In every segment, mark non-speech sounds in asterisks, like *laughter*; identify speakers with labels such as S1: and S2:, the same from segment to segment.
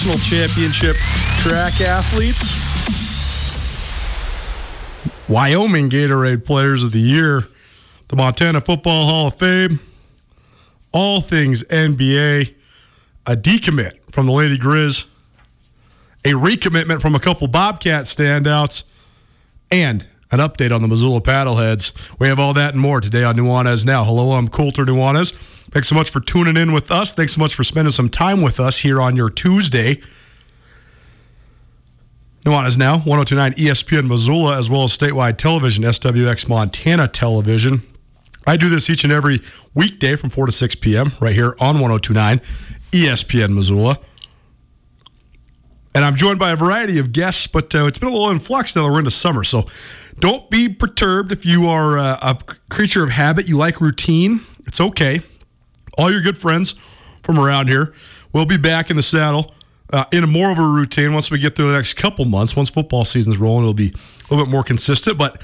S1: National championship track athletes. Wyoming Gatorade Players of the Year, the Montana Football Hall of Fame, all things NBA, a decommit from the Lady Grizz, a recommitment from a couple Bobcat standouts, and an update on the Missoula Paddleheads. We have all that and more today on Nuanez Now. Hello, I'm Colter Nuanez. Thanks so much for tuning in with us. Thanks so much for spending some time with us here on your Tuesday. Nuanez Now, 1029 ESPN Missoula, as well as statewide television, SWX Montana Television. I do this each and every weekday from 4 to 6 p.m. right here on 1029 ESPN Missoula. And I'm joined by a variety of guests, but uh, it's been a little influx now that we're into summer. So don't be perturbed if you are uh, a creature of habit. You like routine. It's okay. All your good friends from around here will be back in the saddle uh, in a more of a routine once we get through the next couple months. Once football season's rolling, it'll be a little bit more consistent. But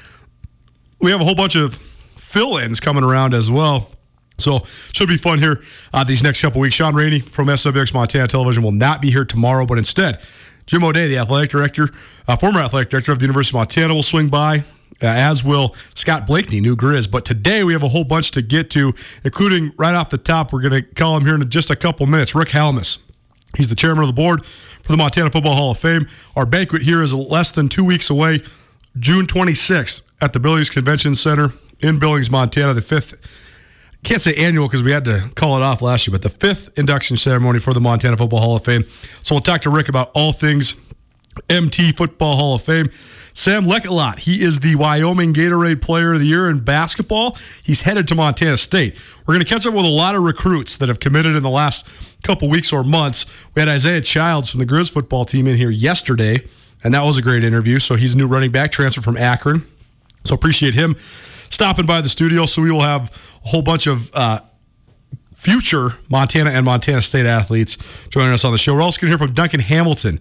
S1: we have a whole bunch of fill-ins coming around as well. So should be fun here uh, these next couple weeks. Sean Rainey from SWX Montana Television will not be here tomorrow, but instead, Jim O'Day, the athletic director, uh, former athletic director of the University of Montana, will swing by. Uh, as will Scott Blakeney, new Grizz. But today we have a whole bunch to get to, including right off the top, we're going to call him here in just a couple minutes. Rick Halmes. He's the chairman of the board for the Montana Football Hall of Fame. Our banquet here is less than two weeks away, June 26th at the Billings Convention Center in Billings, Montana. The fifth, can't say annual because we had to call it off last year, but the fifth induction ceremony for the Montana Football Hall of Fame. So we'll talk to Rick about all things MT Football Hall of Fame. Sam Lecholat, he is the Wyoming Gatorade Player of the Year in basketball. He's headed to Montana State. We're going to catch up with a lot of recruits that have committed in the last couple weeks or months. We had Isaiah Childs from the Grizz football team in here yesterday, and that was a great interview. So he's a new running back transfer from Akron. So appreciate him stopping by the studio. So we will have a whole bunch of uh, future Montana and Montana State athletes joining us on the show. We're also going to hear from Duncan Hamilton.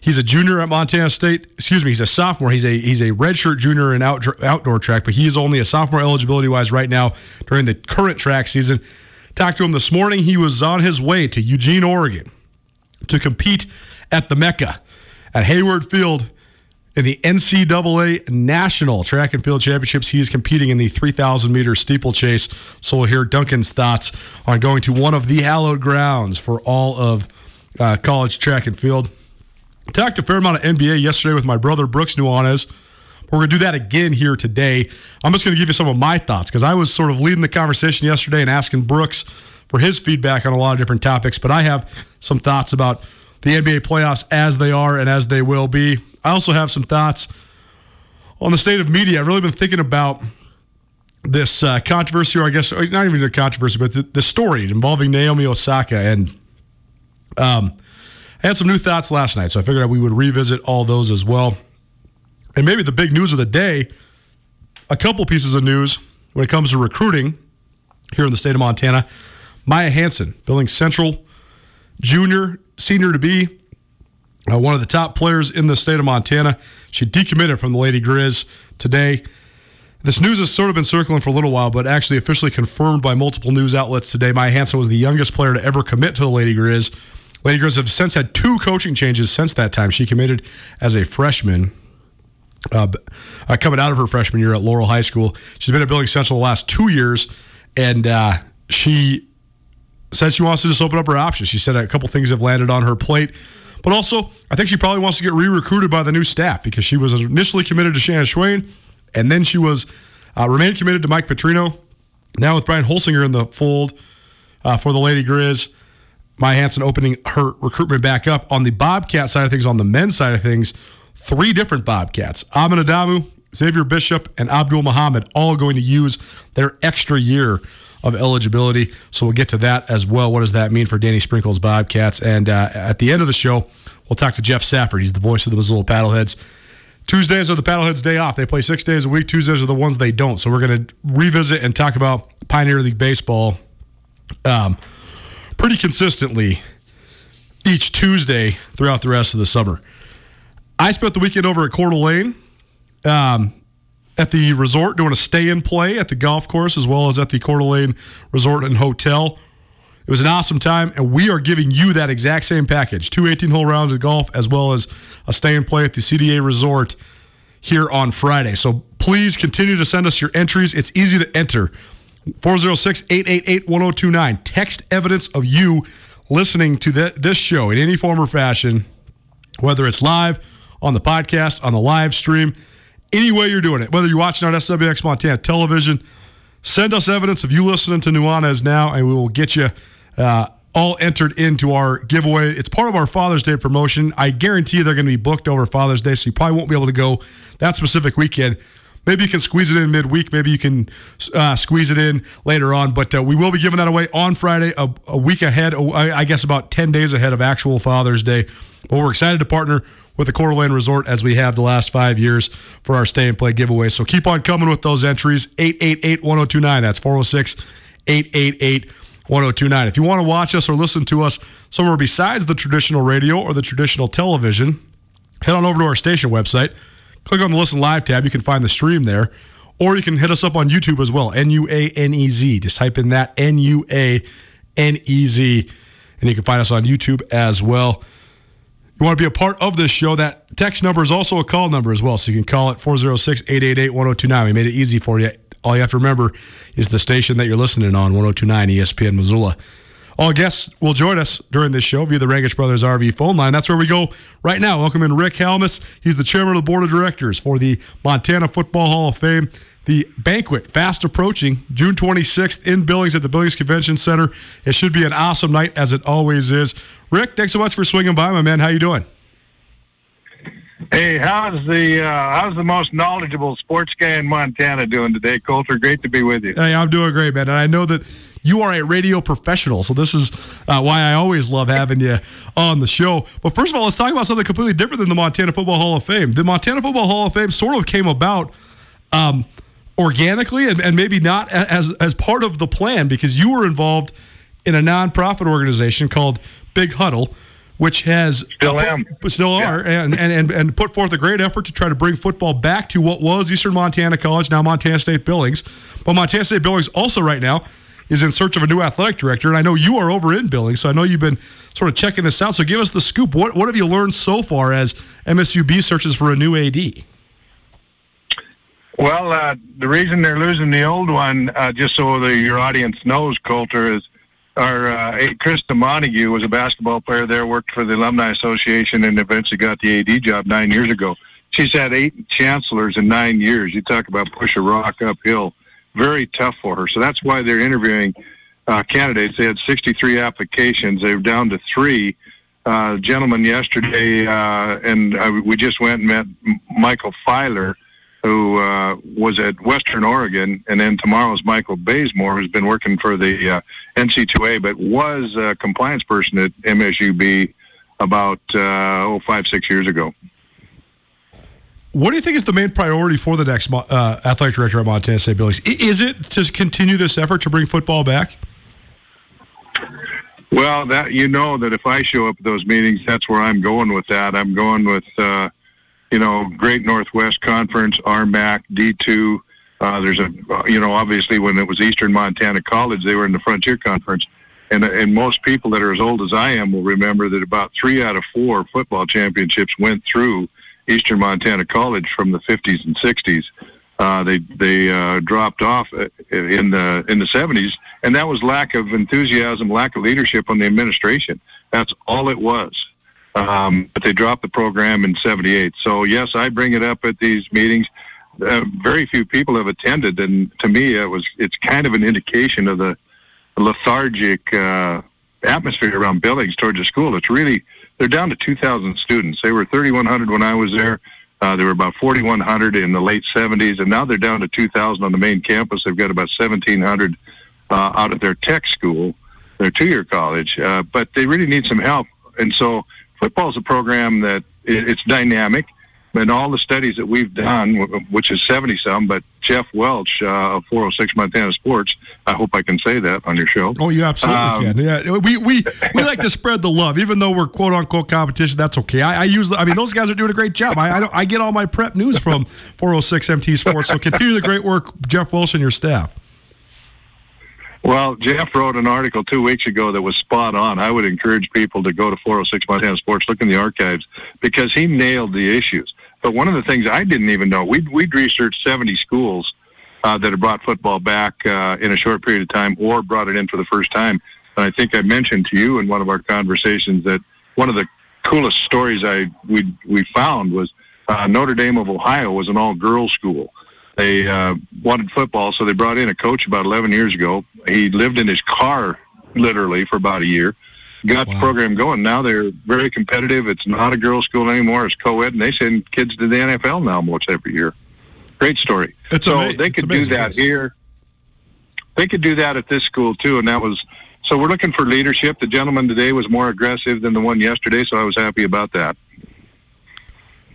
S1: He's a junior at Montana State. Excuse me, he's a sophomore. He's a he's a redshirt junior in out, outdoor track, but he is only a sophomore eligibility wise right now during the current track season. Talked to him this morning. He was on his way to Eugene, Oregon, to compete at the Mecca at Hayward Field in the NCAA National Track and Field Championships. He is competing in the 3,000 meter steeplechase. So we'll hear Duncan's thoughts on going to one of the hallowed grounds for all of uh, college track and field. Talked a fair amount of NBA yesterday with my brother Brooks Nuanez. We're going to do that again here today. I'm just going to give you some of my thoughts because I was sort of leading the conversation yesterday and asking Brooks for his feedback on a lot of different topics. But I have some thoughts about the NBA playoffs as they are and as they will be. I also have some thoughts on the state of media. I've really been thinking about this uh, controversy, or I guess not even a controversy, but the, the story involving Naomi Osaka. And um, Had some new thoughts last night, so I figured we would revisit all those as well. And maybe the big news of the day a couple pieces of news when it comes to recruiting here in the state of Montana. Maya Hansen, Billings Central junior, senior to be, uh, one of the top players in the state of Montana. She decommitted from the Lady Grizz today. This news has sort of been circling for a little while, but actually officially confirmed by multiple news outlets today. Maya Hansen was the youngest player to ever commit to the Lady Grizz. Lady Grizz have since had two coaching changes since that time. She committed as a freshman. Uh, uh, coming out of her freshman year at Laurel High School, she's been at Billings Central the last two years, and uh, she says she wants to just open up her options. She said a couple things have landed on her plate. But also, I think she probably wants to get re-recruited by the new staff because she was initially committed to Shannon Schweyen, and then she was uh, remained committed to Mike Petrino. Now with Brian Holsinger in the fold uh, for the Lady Grizz, Maya Hansen opening her recruitment back up on the Bobcat side of things. On the men's side of things, three different Bobcats: Amin Adamu, Xavier Bishop, and Abdul Mohamed, all going to use their extra year of eligibility. So we'll get to that as well. What does that mean for Danny Sprinkle's Bobcats? And uh, at the end of the show, we'll talk to Jeff Safford. He's the voice of the Missoula Paddleheads. Tuesdays are the Paddleheads' day off. They play six days a week. Tuesdays are the ones they don't. So we're going to revisit and talk about Pioneer League baseball um, pretty consistently each Tuesday throughout the rest of the summer. I spent the weekend over at Coeur d'Alene. Um, at the resort doing a stay and play at the golf course as well as at the Coeur d'Alene Resort and Hotel. It was an awesome time, and we are giving you that exact same package two 18 hole rounds of golf as well as a stay and play at the CDA Resort here on Friday. So please continue to send us your entries. It's easy to enter 406 888 1029. Text evidence of you listening to this show in any form or fashion, whether it's live, on the podcast, on the live stream any way you're doing it, whether you're watching on SWX Montana television, send us evidence of you listening to Nuanez now, and we will get you uh, all entered into our giveaway. It's part of our Father's Day promotion. I guarantee you they're going to be booked over Father's Day, so you probably won't be able to go that specific weekend. Maybe you can squeeze it in midweek. Maybe you can uh, squeeze it in later on. But uh, we will be giving that away on Friday, a, a week ahead, I guess about 10 days ahead of actual Father's Day. But we're excited to partner with the Coeur d'Alene Resort as we have the last five years for our stay and play giveaway. So keep on coming with those entries. 888 1029. That's 406 888 1029. If you want to watch us or listen to us somewhere besides the traditional radio or the traditional television, head on over to our station website. Click on the Listen Live tab. You can find the stream there. Or you can hit us up on YouTube as well. N U A N E Z. Just type in that N U A N E Z. And you can find us on YouTube as well you want to be a part of this show, that text number is also a call number as well. So you can call it 406 888 1029. We made it easy for you. All you have to remember is the station that you're listening on 1029 ESPN Missoula. All guests will join us during this show via the Rangitsch Brothers RV phone line. That's where we go right now. Welcome in Rick Halmes. He's the chairman of the board of directors for the Montana Football Hall of Fame. The banquet fast approaching, June 26th in Billings at the Billings Convention Center. It should be an awesome night as it always is. Rick, thanks so much for swinging by, my man. How you doing?
S2: Hey, how's the uh, how's the most knowledgeable sports guy in Montana doing today, Colter? Great to be with you.
S1: Hey, I'm doing great, man. And I know that you are a radio professional, so this is uh, why I always love having you on the show. But first of all, let's talk about something completely different than the Montana Football Hall of Fame. The Montana Football Hall of Fame sort of came about um, organically and, and maybe not as as part of the plan because you were involved in a nonprofit organization called Big Huddle, which has
S2: Still
S1: uh,
S2: am.
S1: put- still are, and, and and and put forth a great effort to try to bring football back to what was Eastern Montana College, now Montana State Billings. But Montana State Billings also right now is in search of a new athletic director, and I know you are over in Billings, so I know you've been sort of checking this out. So give us the scoop. What what have you learned so far as MSUB searches for a new AD?
S2: Well, uh, the reason they're losing the old one, uh, just so the, your audience knows, Colter, is our uh, Krista Montague was a basketball player there, worked for the Alumni Association, and eventually got the AD job nine years ago. She's had eight chancellors in nine years. You talk about push a rock uphill. Very tough for her. So that's why they're interviewing uh, candidates. They had 63 applications. They're down to three. Uh, gentleman yesterday, uh, and uh, we just went and met Michael Filer, who uh, was at Western Oregon, and then tomorrow's Michael Bazemore, who's been working for the uh, NC2A, but was a compliance person at MSUB about uh, oh five six years ago.
S1: What do you think is the main priority for the next uh, athletic director at Montana State Billings? Is it to continue this effort to bring football back?
S2: Well, that you know that if I show up at those meetings, that's where I'm going with that. I'm going with, uh, you know, Great Northwest Conference, RMAC, D2. Uh, there's a, you know, obviously when it was Eastern Montana College, they were in the Frontier Conference, and and most people that are as old as I am will remember that about three out of four football championships went through Eastern Montana College from the 50s and 60s. Uh, they they uh, dropped off uh, in the in the 70s, and that was lack of enthusiasm, lack of leadership on the administration. That's all it was. Um, but they dropped the program in '78. So yes, I bring it up at these meetings. Uh, very few people have attended, and to me, it was it's kind of an indication of the lethargic uh, atmosphere around Billings towards the school. It's really they're down to 2,000 students. They were 3,100 when I was there. Uh, there were about 4,100 in the late 70s, and now they're down to 2,000 on the main campus. They've got about 1,700 uh, out at their tech school, their two-year college, uh, but they really need some help. And so, football is a program that it, it's dynamic. And all the studies that we've done, which is 70 some, but Jeff Welsch uh, of 406 Montana Sports, I hope I can say that on your show.
S1: Oh, you absolutely
S2: Um,
S1: can. Yeah, we we we like to spread the love, even though we're quote unquote competition. That's okay. I, I use. I mean, those guys are doing a great job. I I, don't, I get all my prep news from 406 MT Sports. So continue the great work, Jeff Wilson, and your staff.
S2: Well, Jeff wrote an article two weeks ago that was spot on. I would encourage people to go to 406 Montana Sports, look in the archives, because he nailed the issues. But one of the things I didn't even know, we'd, we'd researched 70 schools uh, that had brought football back uh, in a short period of time or brought it in for the first time. And I think I mentioned to you in one of our conversations that one of the coolest stories I we we found was uh, Notre Dame of Ohio was an all-girls school. They uh, wanted football, so they brought in a coach about 11 years ago. He lived in his car literally for about a year. Got the program going. Now they're very competitive. It's not a girls' school anymore. It's co-ed, and they send kids to the NFL now almost every year. Great story.
S1: It's
S2: so they could do that here. They could do that at this school too, and that was so. We're looking for leadership. The gentleman today was more aggressive than the one yesterday, so I was happy about that.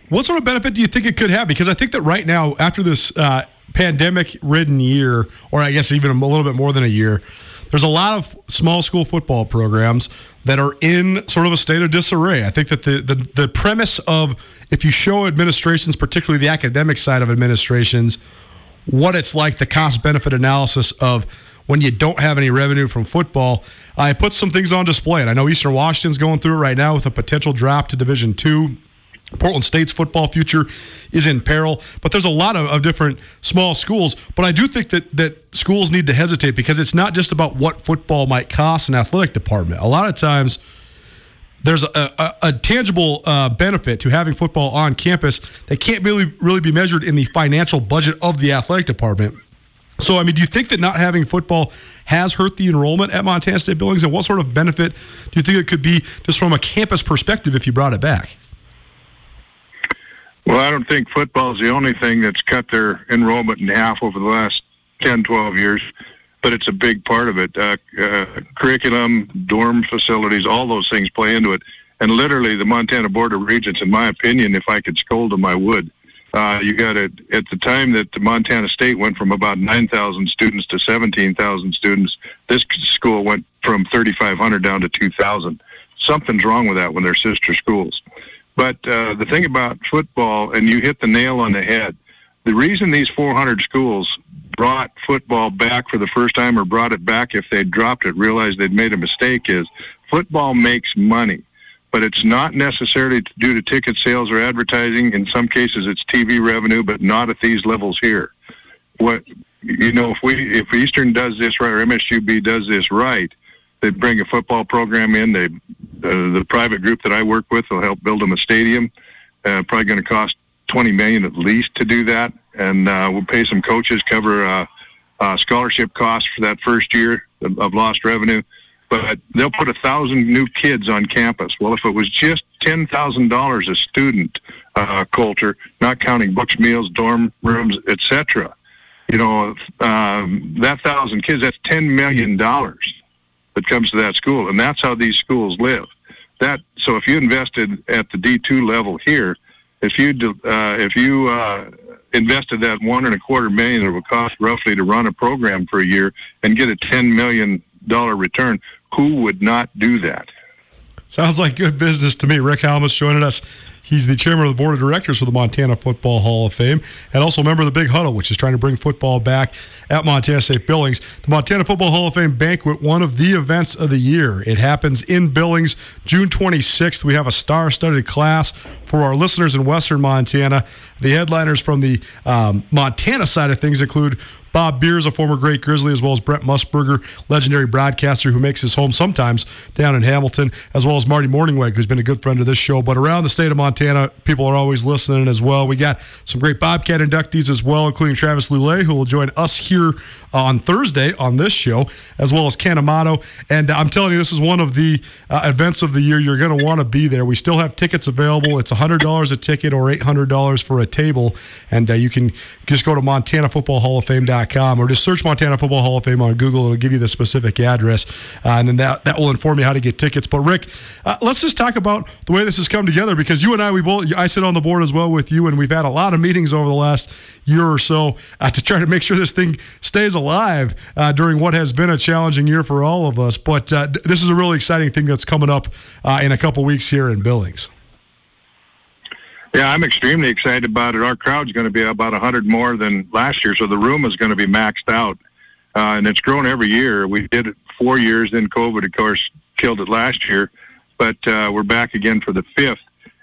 S1: What sort of benefit do you think it could have? Because I think that right now, after this uh, pandemic-ridden year, or I guess even a little bit more than a year, there's a lot of small school football programs that are in sort of a state of disarray. I think that the, the, the premise of if you show administrations, particularly the academic side of administrations, what it's like, the cost benefit analysis of when you don't have any revenue from football. I put some things on display, and I know Eastern Washington's going through it right now with a potential drop to Division Two. Portland State's football future is in peril, but there's a lot of, of different small schools. But I do think that that schools need to hesitate because it's not just about what football might cost an athletic department. A lot of times, there's a, a, a tangible uh, benefit to having football on campus that can't really really be measured in the financial budget of the athletic department. So, I mean, do you think that not having football has hurt the enrollment at Montana State Billings, and what sort of benefit do you think it could be just from a campus perspective if you brought it back?
S2: Well, I don't think football is the only thing that's cut their enrollment in half over the last 10, 12 years, but it's a big part of it. Uh, uh, curriculum, dorm facilities, all those things play into it. And literally, the Montana Board of Regents, in my opinion, if I could scold them, I would. Uh, you got it at the time that the Montana State went from about 9,000 students to 17,000 students. This school went from 3,500 down to 2,000. something's wrong with that when they're sister schools. But uh, the thing about football, and you hit the nail on the head, the reason these 400 schools brought football back for the first time or brought it back if they dropped it, realized they'd made a mistake is football makes money. But it's not necessarily due to ticket sales or advertising. In some cases, it's TV revenue, but not at these levels here. What you know, if we if Eastern does this right or MSUB does this right, they bring a football program in. They the private group that I work with will help build them a stadium. Uh, probably going to cost 20 million at least to do that, and uh, we'll pay some coaches, cover uh, uh, scholarship costs for that first year of, lost revenue. But they'll put a thousand new kids on campus. Well, if it was just ten thousand dollars a student, uh, Colter, not counting books, meals, dorm rooms, etc., you know, um, that thousand kids, that's ten million dollars that comes to that school, and that's how these schools live. That so if you invested at the D two level here, if you uh, if you uh, invested that one and a quarter million that it would cost roughly to run a program for a year and get a ten million dollar return, who would not do that?
S1: Sounds like good business to me. Rick Halmes joining us He's the chairman of the board of directors for the Montana Football Hall of Fame and also a member of the Big Huddle, which is trying to bring football back at Montana State Billings. The Montana Football Hall of Fame banquet, one of the events of the year. It happens in Billings June 26th. We have a star studded class for our listeners in Western Montana. The headliners from the um, Montana side of things include Bob Beers, a former great Grizzly, as well as Brent Musburger, legendary broadcaster who makes his home sometimes down in Hamilton, as well as Marty Mornhinweg, who's been a good friend of this show. But around the state of Montana, people are always listening as well. We got some great Bobcat inductees as well, including Travis Lulay, who will join us here on Thursday on this show, as well as Ken Amato. And I'm telling you, this is one of the uh, events of the year. You're going to want to be there. We still have tickets available. It's $100 a ticket or $800 for a table. And uh, you can just go to MontanaFootballHallOfFame.com or just search Montana Football Hall of Fame on Google. It'll give you the specific address, uh, and then that, that will inform you how to get tickets. But Rick, uh, let's just talk about the way this has come together because you and I, we both, I sit on the board as well with you, and we've had a lot of meetings over the last year or so uh, to try to make sure this thing stays alive uh, during what has been a challenging year for all of us. But uh, this is a really exciting thing that's coming up uh, in a couple weeks here in Billings.
S2: Yeah, I'm extremely excited about it. Our crowd's going to be about 100 more than last year, so the room is going to be maxed out. Uh, and it's grown every year. We did it four years, then COVID, of course, killed it last year. But uh, we're back again for the fifth,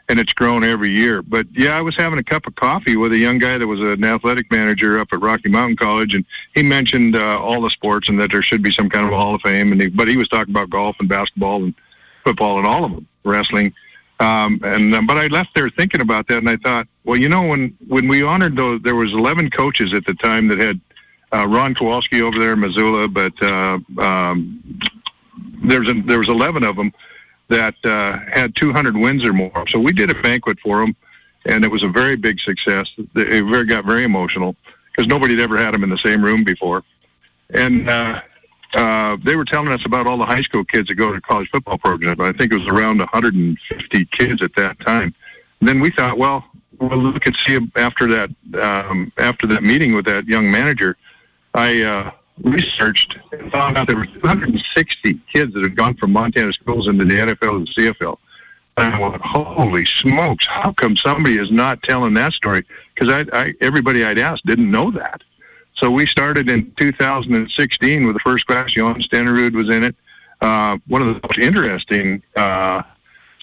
S2: and it's grown every year. But yeah, I was having a cup of coffee with a young guy that was an athletic manager up at Rocky Mountain College, and he mentioned uh, all the sports and that there should be some kind of a Hall of Fame. And he, but he was talking about golf and basketball and football and all of them, wrestling. Um, and uh, but I left there thinking about that, and I thought, well, you know, when when we honored those, there was 11 coaches at the time that had uh, Ron Kowalski over there in Missoula, but uh, um, there's a, there was 11 of them that uh, had 200 wins or more. So we did a banquet for them, and it was a very big success. It very, got very emotional because nobody had ever had them in the same room before, and uh, uh, they were telling us about all the high school kids that go to college football programs. I think it was around 150 kids at that time. And then we thought, well, we'll look and see after that um, after that meeting with that young manager. I uh, researched and found out there were 260 kids that had gone from Montana schools into the NFL and the CFL. And I went, holy smokes! How come somebody is not telling that story? Because I, I, everybody I'd asked didn't know that. So we started in 2016 with the first class. Johan Stenerud was in it. Uh, one of the most interesting uh,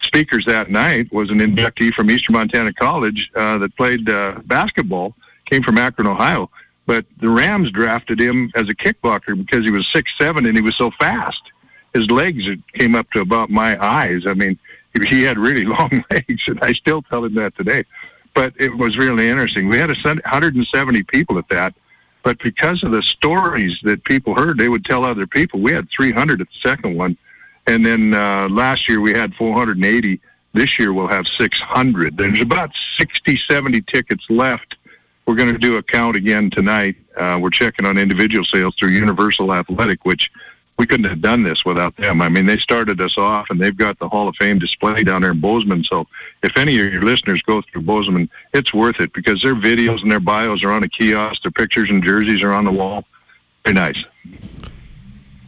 S2: speakers that night was an inductee from Eastern Montana College uh, that played uh, basketball, came from Akron, Ohio. But the Rams drafted him as a kickboxer because he was six seven and he was so fast. His legs came up to about my eyes. I mean, he had really *laughs* long legs, and I still tell him that today. But it was really interesting. We had 170 people at that but because of the stories that people heard, they would tell other people. We had 300 at the second one. And then uh, last year we had 480. This year we'll have 600. There's about 60, 70 tickets left. We're going to do a count again tonight. Uh, we're checking on individual sales through Universal Athletic, which we couldn't have done this without them. I mean, they started us off, and they've got the Hall of Fame display down there in Bozeman. So, if any of your listeners go through Bozeman, it's worth it because their videos and their bios are on a kiosk, their pictures and jerseys are on the wall. Very nice.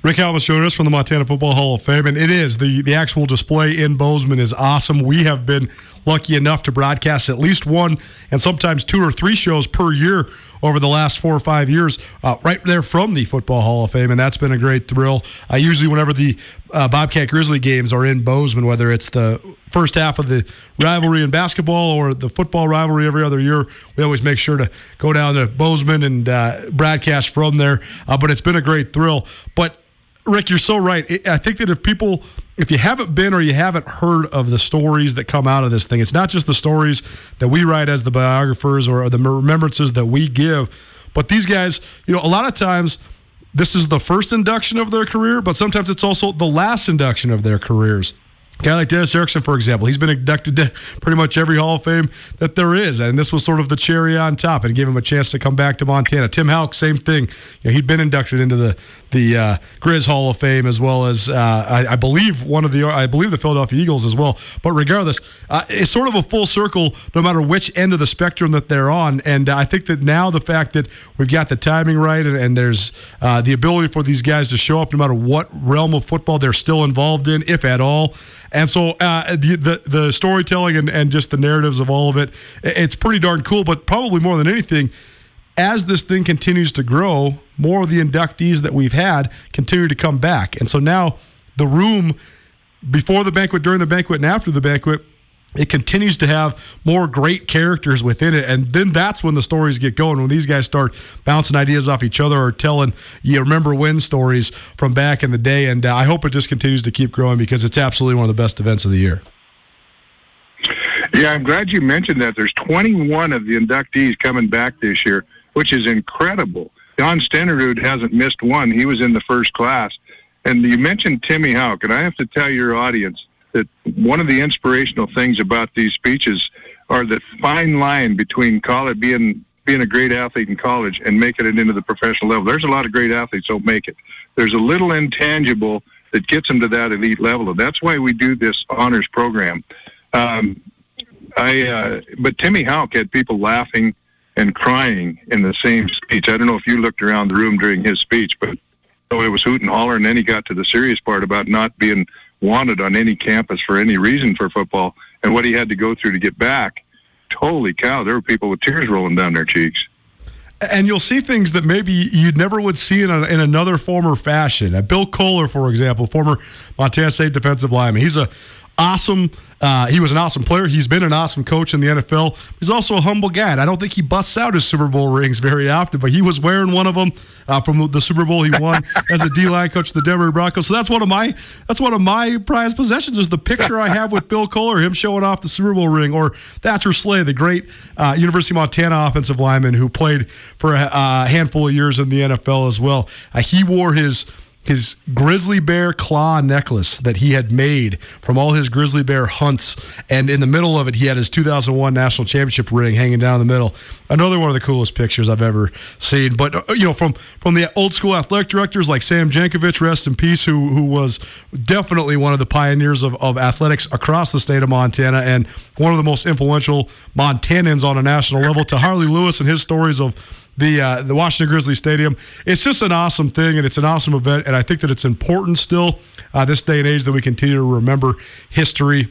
S1: Rick us from the Montana Football Hall of Fame, and it is the the actual display in Bozeman is awesome. We have been lucky enough to broadcast at least one and sometimes two or three shows per year over the last four or five years, uh, right there from the Football Hall of Fame, and that's been a great thrill. Uh, usually, whenever the uh, Bobcat Grizzly games are in Bozeman, whether it's the first half of the rivalry in basketball or the football rivalry every other year, we always make sure to go down to Bozeman and uh, broadcast from there. Uh, but it's been a great thrill. But Rick, you're so right. I think that if people, if you haven't been or you haven't heard of the stories that come out of this thing, it's not just the stories that we write as the biographers or the remembrances that we give, but these guys, you know, a lot of times this is the first induction of their career, but sometimes it's also the last induction of their careers guy like Dennis Erickson, for example, he's been inducted to pretty much every Hall of Fame that there is, and this was sort of the cherry on top and gave him a chance to come back to Montana. Tim Hauck, same thing. You know, he'd been inducted into the the uh, Grizz Hall of Fame as well as uh, I, I, believe one of the I believe the Philadelphia Eagles as well. But regardless, uh, it's sort of a full circle no matter which end of the spectrum that they're on, and I think that now the fact that we've got the timing right and, and there's uh, the ability for these guys to show up no matter what realm of football they're still involved in, if at all and so uh, the, the, the storytelling and, and just the narratives of all of it, it's pretty darn cool. But probably more than anything, as this thing continues to grow, more of the inductees that we've had continue to come back, and so now the room before the banquet, during the banquet, and after the banquet it continues to have more great characters within it. And then that's when the stories get going, when these guys start bouncing ideas off each other or telling, you remember when stories from back in the day. And uh, I hope it just continues to keep growing because it's absolutely one of the best events of the year.
S2: Yeah, I'm glad you mentioned that. There's 21 of the inductees coming back this year, which is incredible. Jan Stenerud hasn't missed one. He was in the first class. And you mentioned Timmy Hauck, and I have to tell your audience, that one of the inspirational things about these speeches are the fine line between college being being a great athlete in college and making it into the professional level. There's a lot of great athletes don't make it. There's a little intangible that gets them to that elite level, and that's why we do this honors program. Um, I, uh, but Timmy Hauck had people laughing and crying in the same speech. I don't know if you looked around the room during his speech, but so it was hoot and holler, and then he got to the serious part about not being wanted on any campus for any reason for football and what he had to go through to get back. Holy cow, there were people with tears rolling down their cheeks.
S1: And you'll see things that maybe you never would see in, a, in another form or fashion. Uh, Bill Kollar, for example, former Montana State defensive lineman, he's a awesome uh, he was an awesome player. He's been an awesome coach in the NFL. He's also a humble guy. And I don't think he busts out his Super Bowl rings very often, but he was wearing one of them uh, from the Super Bowl he won *laughs* as a D line coach of the Denver Broncos. So that's one of my that's one of my prized possessions is the picture I have with Bill Kollar, him showing off the Super Bowl ring, or Thatcher Szalay, the great uh, University of Montana offensive lineman who played for a, a handful of years in the NFL as well. Uh, he wore his his grizzly bear claw necklace that he had made from all his grizzly bear hunts. And in the middle of it, he had his 2001 national championship ring hanging down in the middle. Another one of the coolest pictures I've ever seen. But, uh, you know, from, from the old school athletic directors like Sam Jankovich, rest in peace, who, who was definitely one of the pioneers of, of athletics across the state of Montana and one of the most influential Montanans on a national level, to Harley Lewis and his stories of the uh, the Washington Grizzly Stadium. It's just an awesome thing, and it's an awesome event. And I think that it's important still uh, this day and age that we continue to remember history.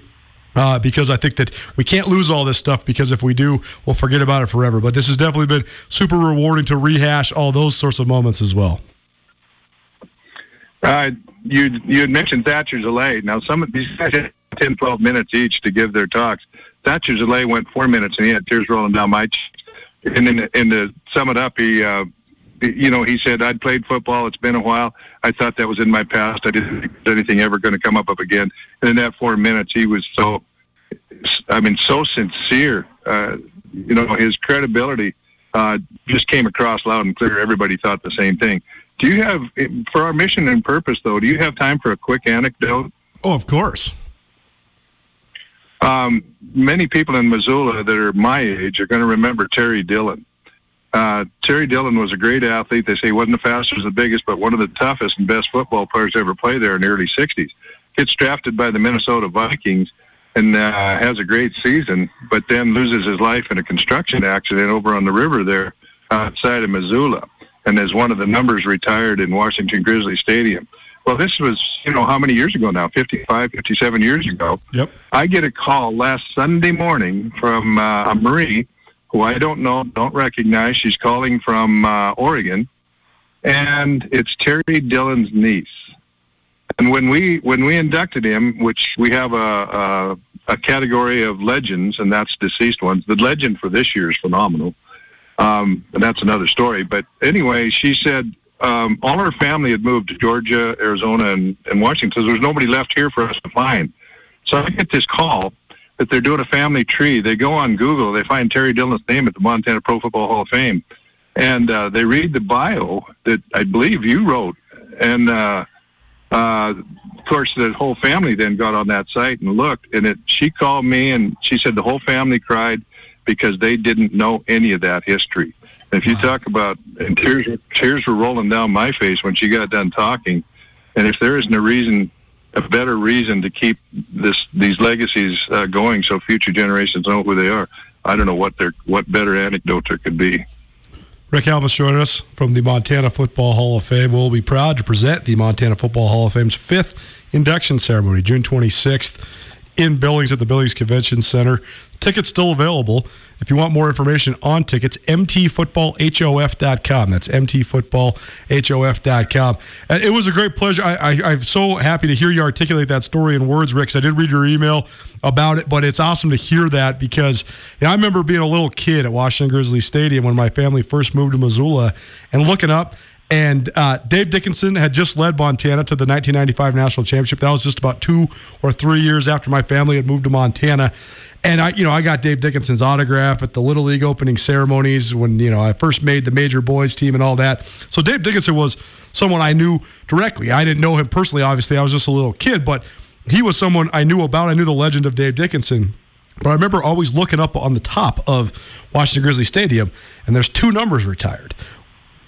S1: Uh, because I think that we can't lose all this stuff because if we do, we'll forget about it forever. But this has definitely been super rewarding to rehash all those sorts of moments as well.
S2: Uh, you you had mentioned Thatcher Szalay. Now some of these guys had 10, 12 minutes each to give their talks. Thatcher Szalay went four minutes and he had tears rolling down my cheek and then and to sum it up, he uh, you know he said I'd played football. It's been a while. I thought that was in my past. I didn't think anything ever going to come up, again. And in that four minutes, he was so I mean so sincere. Uh, you know his credibility uh, just came across loud and clear. Everybody thought the same thing. Do you have for our mission and purpose though? Do you have time for a quick anecdote?
S1: Oh, of course.
S2: Um, many people in Missoula that are my age are going to remember Terry Dillon. Uh, Terry Dillon was a great athlete. They say he wasn't the fastest, the biggest, but one of the toughest and best football players to ever play there in the early 60s. Gets drafted by the Minnesota Vikings and uh, has a great season, but then loses his life in a construction accident over on the river there outside of Missoula and is one of the numbers retired in Washington Grizzly Stadium. Well, this was, you know, how many years ago now? 55, 57 years ago.
S1: Yep.
S2: I get a call last Sunday morning from uh, a Marie who I don't know, don't recognize. She's calling from uh, Oregon, and it's Terry Dillon's niece. And when we when we inducted him, which we have a, a a category of legends, and that's deceased ones. The legend for this year is phenomenal, um, and that's another story. But anyway, she said um, all her family had moved to Georgia, Arizona, and, and Washington. So there was nobody left here for us to find. So I get this call that they're doing a family tree. They go on Google, they find Terry Dillon's name at the Montana Pro Football Hall of Fame, and uh, they read the bio that I believe you wrote, and uh, uh, of course the whole family then got on that site and looked, and it. She called me and she said the whole family cried because they didn't know any of that history. If you talk about and tears tears were rolling down my face when she got done talking, and if there isn't a reason a better reason to keep this these legacies uh, going so future generations know who they are. I don't know what what better anecdote there could be.
S1: Rick Halmes joining us from the Montana Football Hall of Fame. We'll be proud to present the Montana Football Hall of Fame's fifth induction ceremony, June 26th, in Billings at the Billings Convention Center. Tickets still available. If you want more information on tickets, mtfootballhof.com. That's mtfootballhof.com. And it was a great pleasure. I, I'm so happy to hear you articulate that story in words, Rick, 'cause I did read your email about it, but it's awesome to hear that because you know, I remember being a little kid at Washington Grizzly Stadium when my family first moved to Missoula and looking up and uh, Dave Dickenson had just led Montana to the 1995 national championship. That was just about two or three years after my family had moved to Montana. And I, you know, I got Dave Dickenson's autograph at the Little League opening ceremonies when you know I first made the major boys team and all that. So Dave Dickenson was someone I knew directly. I didn't know him personally, obviously. I was just a little kid, but he was someone I knew about. I knew the legend of Dave Dickenson. But I remember always looking up on the top of Washington Grizzly Stadium, and there's two numbers retired.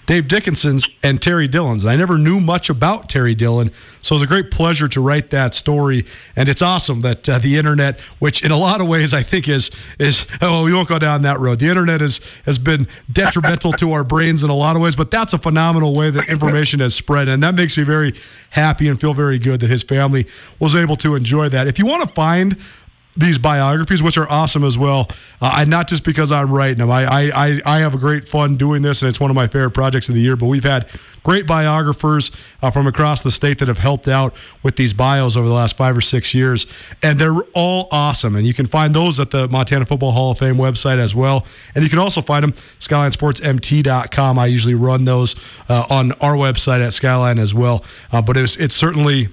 S1: Dave Dickenson's and Terry Dillon's. I never knew much about Terry Dillon, so it was a great pleasure to write that story. And it's awesome that uh, the internet, which in a lot of ways I think is is oh we won't go down that road. The internet has has been detrimental to our brains in a lot of ways, but that's a phenomenal way that information has spread, and that makes me very happy and feel very good that his family was able to enjoy that. If you want to find these biographies, which are awesome as well. Uh, and not just because I'm writing them. I, I, I have a great fun doing this, and it's one of my favorite projects of the year. But we've had great biographers uh, from across the state that have helped out with these bios over the last five or six years, and they're all awesome. And you can find those at the Montana Football Hall of Fame website as well. And you can also find them SkylineSportsMT.com. I usually run those uh, on our website at Skyline as well. Uh, but it's it's certainly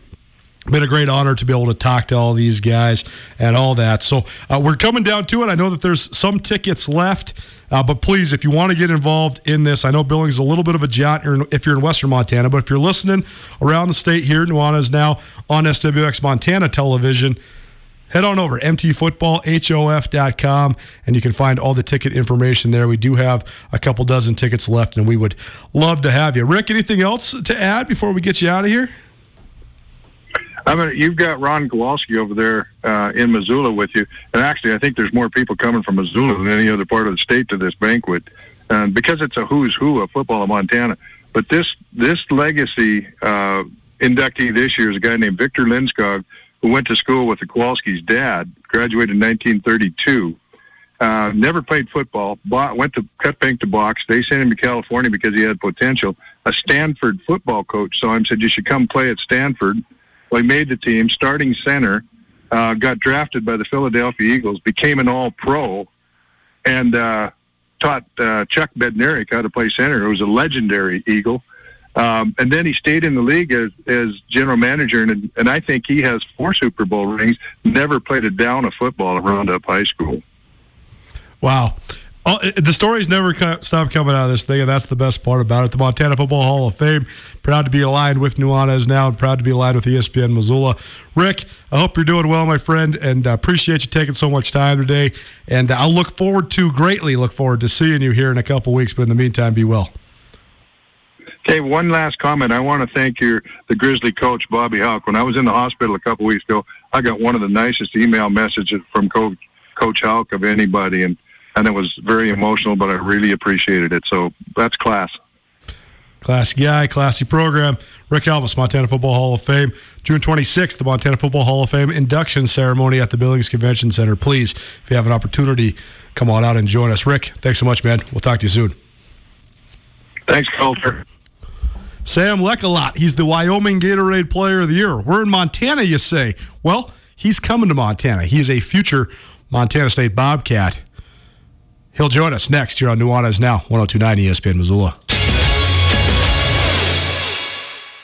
S1: been a great honor to be able to talk to all these guys and all that. So uh, we're coming down to it. I know that there's some tickets left, uh, but please, if you want to get involved in this, I know Billings is a little bit of a jaunt if you're in Western Montana, but if you're listening around the state here, Nuanez is now on SWX Montana television. Head on over mtfootballhof.com and you can find all the ticket information there. We do have a couple dozen tickets left, and we would love to have you. Rick, anything else to add before we get you out of here?
S2: I mean, you've got Ron Kowalski over there uh, in Missoula with you, and actually, I think there's more people coming from Missoula than any other part of the state to this banquet, and because it's a who's who of football in Montana. But this this legacy uh, inductee this year is a guy named Victor Lindskog, who went to school with the Kowalski's dad, graduated in 1932. Uh, never played football. Bought, went to cut bank to box. They sent him to California because he had potential. A Stanford football coach saw him, said you should come play at Stanford. Well, he made the team, starting center, uh, got drafted by the Philadelphia Eagles, became an All Pro, and uh, taught uh, Chuck Bednarik how to play center, who was a legendary Eagle. Um, and then he stayed in the league as, as general manager, and, and I think he has four Super Bowl rings. Never played a down of football at Roundup High School.
S1: Wow. Oh, the stories never stop coming out of this thing, and that's the best part about it. The Montana Football Hall of Fame, proud to be aligned with Nuanez now, and proud to be aligned with ESPN Missoula. Rick, I hope you're doing well, my friend, and uh, appreciate you taking so much time today. And I'll look forward to, greatly look forward to seeing you here in a couple weeks. But in the meantime, be well.
S2: Okay, one last comment. I want to thank your the Grizzly coach Bobby Hauck. When I was in the hospital a couple weeks ago, I got one of the nicest email messages from Coach Coach of anybody, and and it was very emotional, but I really appreciated it. So that's class.
S1: Classy guy, classy program. Rick Elvis, Montana Football Hall of Fame. June 26th, the Montana Football Hall of Fame induction ceremony at the Billings Convention Center. Please, if you have an opportunity, come on out and join us. Rick, thanks so much, man. We'll talk to you soon.
S2: Thanks, Colter.
S1: Sam Lecholat, he's the Wyoming Gatorade Player of the Year. We're in Montana, you say. Well, he's coming to Montana. He is a future Montana State Bobcat. He'll join us next here on Nuanez Now, 1029 ESPN Missoula.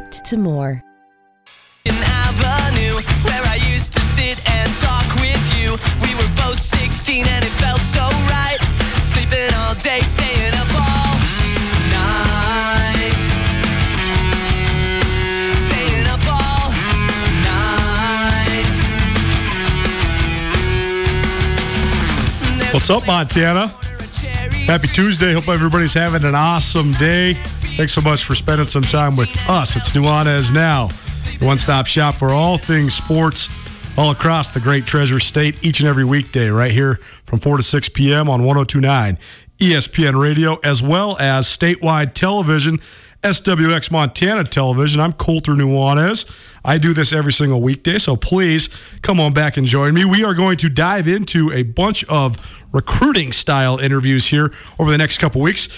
S3: to more.
S4: Avenue, where I used to sit and talk with you. We were both 16 and it felt so right. Sleeping all day, staying up all night. Staying up all night.
S1: What's up, Montana? Happy Tuesday. Hope everybody's having an awesome day. Thanks so much for spending some time with us. It's Nuanez Now, the one stop shop for all things sports all across the great Treasure State each and every weekday, right here from 4 to 6 p.m. on 1029 ESPN Radio, as well as statewide television, SWX Montana Television. I'm Colter Nuanez. I do this every single weekday, so please come on back and join me. We are going to dive into a bunch of recruiting style interviews here over the next couple weeks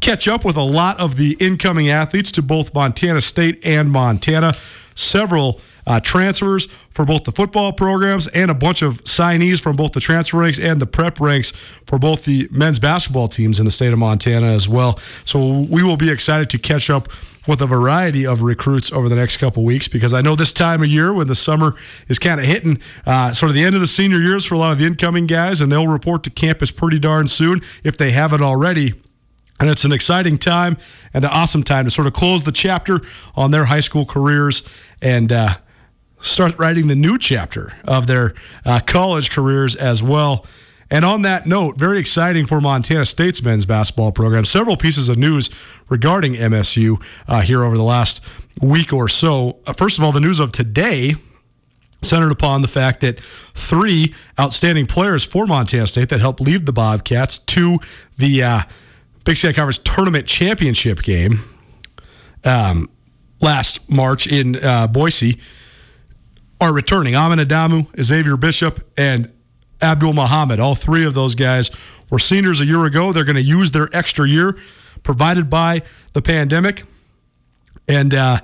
S1: catch up with a lot of the incoming athletes to both Montana State and Montana. Several uh, transfers for both the football programs and a bunch of signees from both the transfer ranks and the prep ranks for both the men's basketball teams in the state of Montana as well. So we will be excited to catch up with a variety of recruits over the next couple weeks because I know this time of year when the summer is kind of hitting uh, sort of the end of the senior years for a lot of the incoming guys, and they'll report to campus pretty darn soon if they haven't already. And it's an exciting time and an awesome time to sort of close the chapter on their high school careers and uh, start writing the new chapter of their uh, college careers as well. And on that note, very exciting for Montana State's men's basketball program. Several pieces of news regarding MSU uh, here over the last week or so. Uh, first of all, the news of today centered upon the fact that three outstanding players for Montana State that helped lead the Bobcats to the uh, Big Sky Conference tournament championship game um, last March in uh, Boise are returning. Amin Adamu, Xavier Bishop, and Abdul Mohamed. All three of those guys were seniors a year ago. They're going to use their extra year provided by the pandemic. And uh,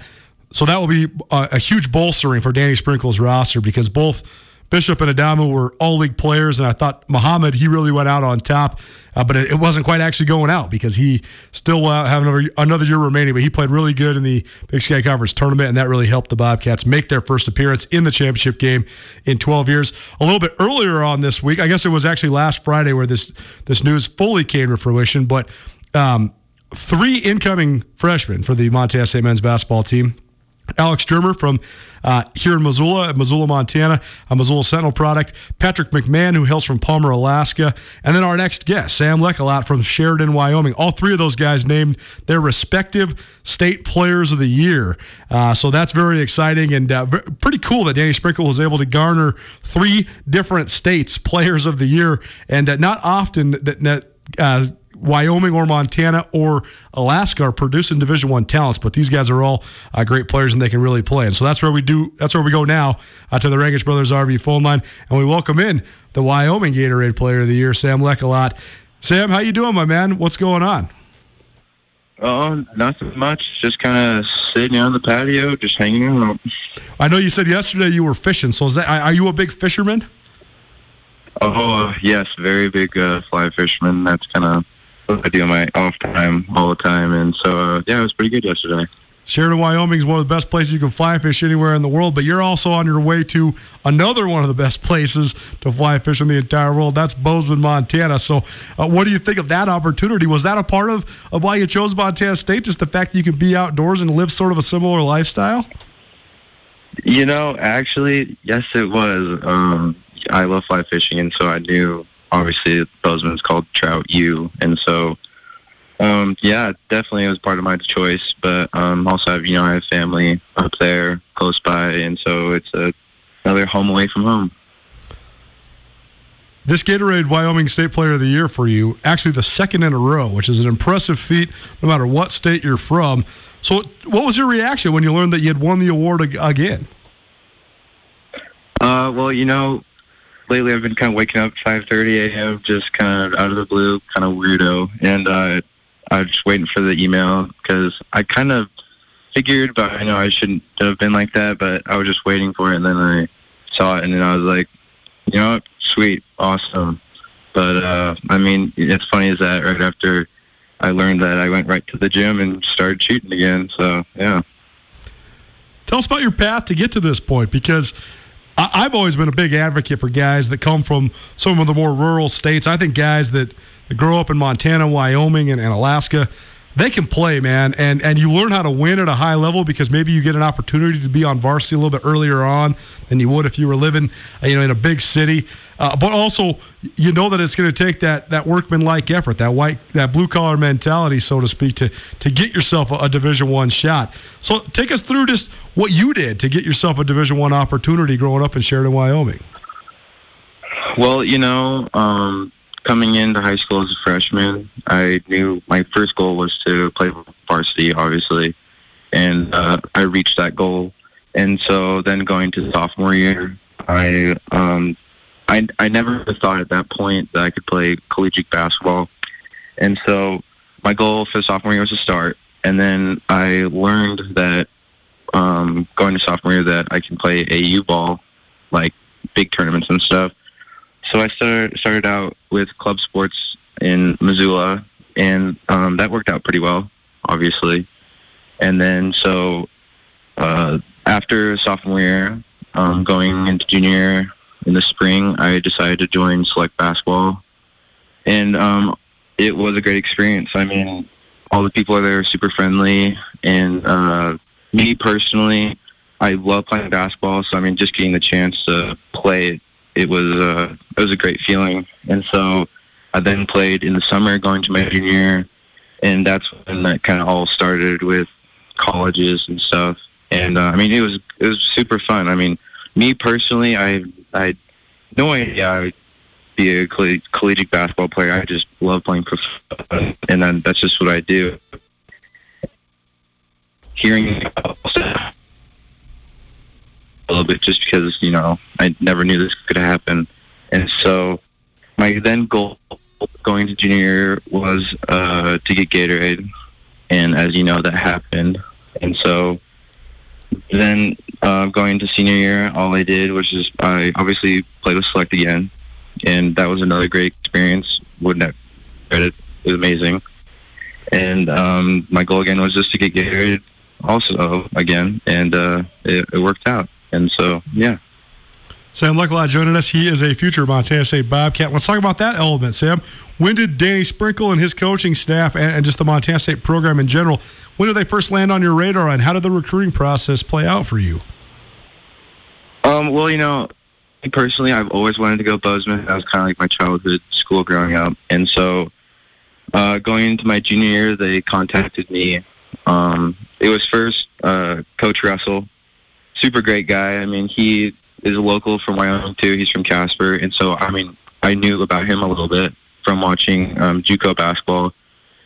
S1: so that will be a, a huge bolstering for Danny Sprinkle's roster because both Bishop and Adamu were all league players, and I thought Mohamed he really went out on top, uh, but it, it, wasn't quite actually going out because he still uh, have another another year remaining. But he played really good in the Big Sky Conference tournament, and that really helped the Bobcats make their first appearance in the championship game in 12 years. A little bit earlier on this week, I guess it was actually last Friday where this this news fully came to fruition, but. Um, three incoming freshmen for the Montana State men's basketball team Alex Germer from uh, here in Missoula, Missoula, Montana, a Missoula Sentinel product. Patrick McMahon, who hails from Palmer, Alaska. And then our next guest, Sam Lecholat from Sheridan, Wyoming. All three of those guys named their respective state players of the year. Uh, so that's very exciting and uh, pretty cool that Danny Sprinkle was able to garner three different states players of the year. And uh, not often that. that uh, Wyoming or Montana or Alaska are producing Division One talents, but these guys are all uh, great players and they can really play. And so that's where we do. That's where we go now uh, to the Rangitsch Brothers RV phone line, and we welcome in the Wyoming Gatorade Player of the Year, Sam Lecholat. Sam, how you doing, my man? What's going on?
S5: Oh, nothing much. Just kind of sitting on the patio, just hanging out.
S1: I know you said yesterday you were fishing. So is that? Are you a big fisherman?
S5: Oh yes, very big uh, fly fisherman. That's kind of I do my off time all the time, and so uh, yeah, it was pretty good yesterday.
S1: Sheridan, Wyoming is one of the best places you can fly fish anywhere in the world, but you're also on your way to another one of the best places to fly fish in the entire world. That's Bozeman, Montana. So, uh, what do you think of that opportunity? Was that a part of, of why you chose Montana State? Just the fact that you can be outdoors and live sort of a similar lifestyle?
S5: You know, actually, yes, it was. Um, I love fly fishing, and so I knew obviously Bozeman's called Trout U, and so um, yeah, definitely it was part of my choice. But um, also, have, you know, I have family up there close by, and so it's a, another home away from home.
S1: This Gatorade Wyoming State Player of the Year for you, actually the second in a row, which is an impressive feat no matter what state you're from. So, what was your reaction when you learned that you had won the award again?
S5: Uh, well, you know, lately I've been kind of waking up at 5:30 a.m. just kind of out of the blue, kind of weirdo, and uh, I was just waiting for the email because I kind of figured, but I know I shouldn't have been like that. But I was just waiting for it, and then I saw it, and then I was like, you know, what? sweet, awesome. But uh, I mean, it's funny is that right after I learned that, I went right to the gym and started shooting again. So yeah.
S1: Tell us about your path to get to this point because I- I've always been a big advocate for guys that come from some of the more rural states. I think guys that, that grow up in Montana, Wyoming, and, and Alaska, they can play, man, and and you learn how to win at a high level because maybe you get an opportunity to be on varsity a little bit earlier on than you would if you were living, uh, you know, in a big city. Uh, but also, you know that it's going to take that that workman-like effort, that white, that blue-collar mentality, so to speak, to to get yourself a, a Division One shot. So, take us through just what you did to get yourself a Division One opportunity growing up in Sheridan, Wyoming.
S5: Well, you know, um, coming into high school as a freshman, I knew my first goal was to play varsity, obviously, and uh, I reached that goal. And so then going to sophomore year, I um, I I never thought at that point that I could play collegiate basketball, and so my goal for sophomore year was to start. And then I learned that um, going to sophomore year that I can play AU ball, like big tournaments and stuff. So I started started out with club sports in Missoula, and um, that worked out pretty well, obviously. And then so uh, after sophomore year, um, going into junior year in the spring, I decided to join select basketball, and um, it was a great experience. I mean, all the people there are super friendly, and uh, me personally, I love playing basketball. So I mean, just getting the chance to play it was uh, it was a great feeling. And so I then played in the summer, going to my junior year, and that's when that kind of all started with colleges and stuff. And uh, I mean, it was it was super fun. I mean, me personally, I I had no idea I would be a coll- collegiate basketball player. I just love playing fun, and then that's just what I do. Hearing about a little bit just because you know I never knew this could happen, and so my then goal going to junior year was uh, to get Gatorade, and as you know that happened, and so then uh, going to senior year, all I did was just I obviously played with select again, and that was another great experience. Wouldn't regret it. It was amazing, and um, my goal again was just to get Gatorade also again, and uh, it, it worked out. And so, yeah.
S1: Sam Lecholat joining us. He is a future Montana State Bobcat. Let's talk about that element, Sam. When did Danny Sprinkle and his coaching staff and, and just the Montana State program in general, when did they first land on your radar and how did the recruiting process play out for you?
S5: Um, well, you know, personally, I've always wanted to go Bozeman. That was kind of like my childhood school growing up. And so uh, going into my junior year, they contacted me. Um, it was first uh, Coach Russell, super great guy. I mean, he is a local from Wyoming too. He's from Casper, and so I mean, I knew about him a little bit from watching um, JUCO basketball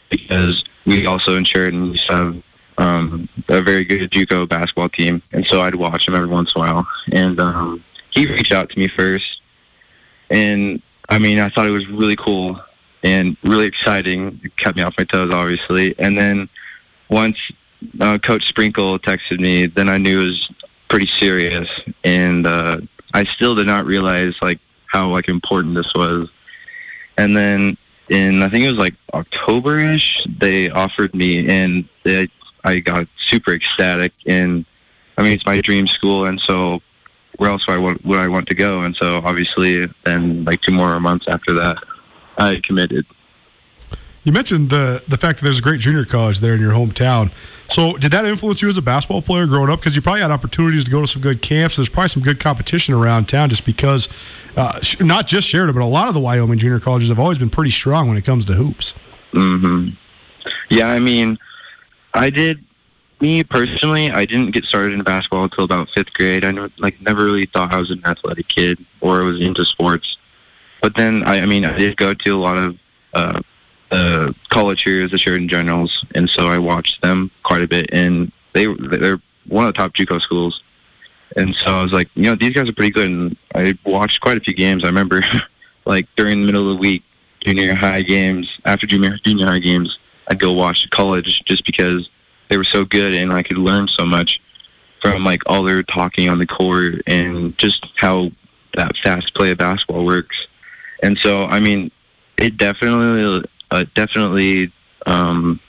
S5: because we also in Sheridan to have um, a very good JUCO basketball team, and so I'd watch him every once in a while. And um, he reached out to me first, and I mean, I thought it was really cool and really exciting. It kept me off my toes, obviously. And then once uh, Coach Sprinkle texted me, then I knew it was pretty serious, and uh, I still did not realize like how like important this was. And then in I think it was like October-ish, they offered me, and they, I got super ecstatic. And I mean, it's my dream school, and so where else would I want, would I want to go? And so obviously, then like two more months after that, I committed.
S1: You mentioned the the fact that there's a great junior college there in your hometown. So, did that influence you as a basketball player growing up? Because you probably had opportunities to go to some good camps. There's probably some good competition around town, just because uh, not just Sheridan, but a lot of the Wyoming junior colleges have always been pretty strong when it comes to hoops.
S5: hmm Yeah, I mean, I did. Me personally, I didn't get started in basketball until about fifth grade. I never, like never really thought I was an athletic kid or I was into sports. But then, I, I mean, I did go to a lot of uh, uh, college years, the Sheridan Generals, and so I watched them quite a bit. And they they're one of the top JUCO schools. And so I was like, you know, these guys are pretty good. And I watched quite a few games. I remember, *laughs* like during the middle of the week, junior high games, after junior junior high games, I'd go watch the college just because they were so good and I could learn so much from like all their talking on the court and just how that fast play of basketball works. And so, I mean, it definitely, uh, definitely um,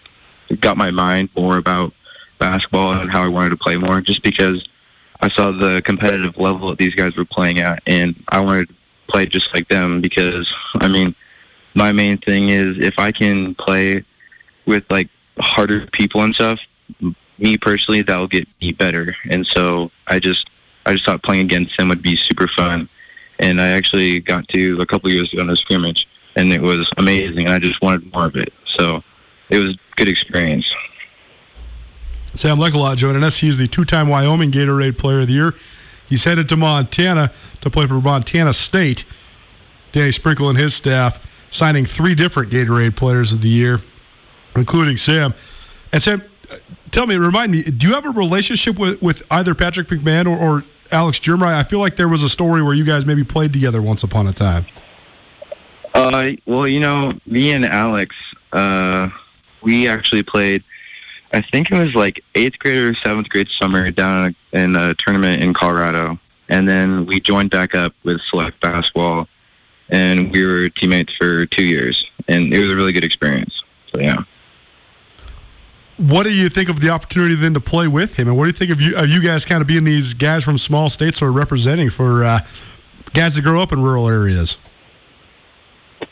S5: got my mind more about basketball and how I wanted to play more, just because I saw the competitive level that these guys were playing at, and I wanted to play just like them. Because I mean, my main thing is if I can play with like harder people and stuff, me personally, that will get me better. And so I just, I just thought playing against them would be super fun. And I actually got to a couple years ago in a scrimmage, and it was amazing. And I just wanted more of it. So it was a good experience.
S1: Sam Lecholat joining us. He is the two-time Wyoming Gatorade Player of the Year. He's headed to Montana to play for Montana State. Danny Sprinkle and his staff signing three different Gatorade Players of the Year, including Sam. And Sam, tell me, remind me, do you have a relationship with, with either Patrick McMahon or, or Alex Germer? I feel like there was a story where you guys maybe played together once upon a time.
S5: Uh, well, you know, me and Alex, uh, we actually played. I think it was like eighth grade or seventh grade summer down in a tournament in Colorado, and then we joined back up with select basketball, and we were teammates for two years, and it was a really good experience. So yeah.
S1: What do you think of the opportunity then to play with him, and what do you think of you of you guys kind of being these guys from small states who are representing for uh, guys that grow up in rural areas?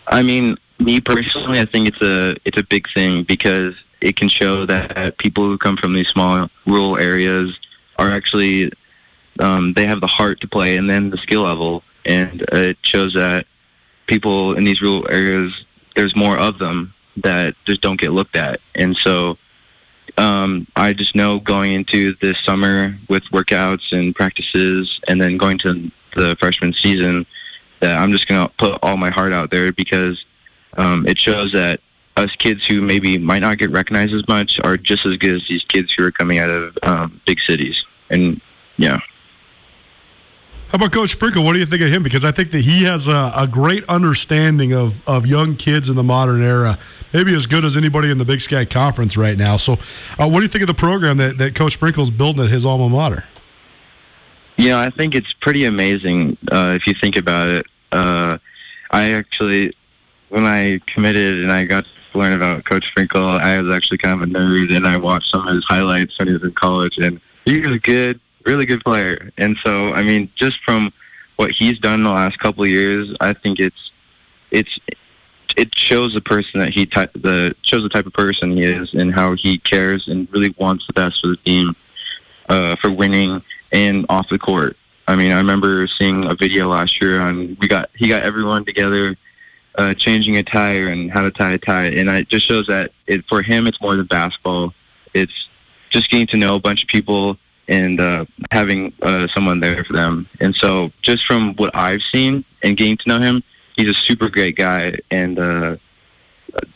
S5: I mean, me personally, I think it's a it's a big thing because it can show that people who come from these small rural areas are actually um, they have the heart to play and then the skill level, and uh, it shows that people in these rural areas there's more of them that just don't get looked at, and so. Um, I just know going into this summer with workouts and practices, and then going to the freshman season, that I'm just going to put all my heart out there because um, it shows that us kids who maybe might not get recognized as much are just as good as these kids who are coming out of um, big cities. And yeah.
S1: How about Coach Sprinkle? What do you think of him? Because I think that he has a, a, great understanding of, of young kids in the modern era, maybe as good as anybody in the Big Sky Conference right now. So, uh, what do you think of the program that, that Coach Sprinkle's building at his alma mater?
S5: You know, I think it's pretty amazing uh, if you think about it. Uh, I actually, when I committed and I got to learn about Coach Sprinkle, I was actually kind of a nerd, and I watched some of his highlights when he was in college, and he was a good, really good player. And so, I mean, just from what he's done in the last couple of years, I think it's it's it shows the person that he ty- the shows the type of person he is and how he cares and really wants the best for the team uh, for winning and off the court. I mean, I remember seeing a video last year on we got he got everyone together uh, changing a tire and how to tie a tie, and it just shows that it for him it's more than basketball. It's just getting to know a bunch of people and uh, having uh, someone there for them. And so, just from what I've seen and getting to know him, he's a super great guy, and uh,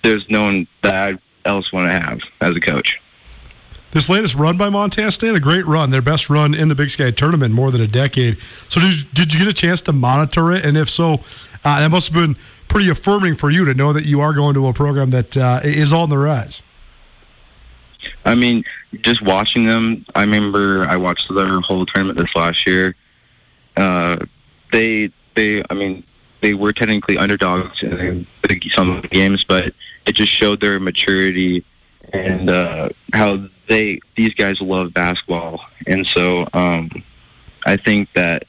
S5: there's no one that I else want to have as a coach.
S1: This latest run by Montana State, a great run, their best run in the Big Sky tournament more than a decade. So, did you, did you get a chance to monitor it? And if so, uh, that must have been pretty affirming for you to know that you are going to a program that uh, is on the rise.
S5: I mean, just watching them, I remember I watched their whole tournament this last year. Uh, they, they, I mean, they were technically underdogs in some of the games, but it just showed their maturity and uh, how they these guys love basketball, and so um, I think that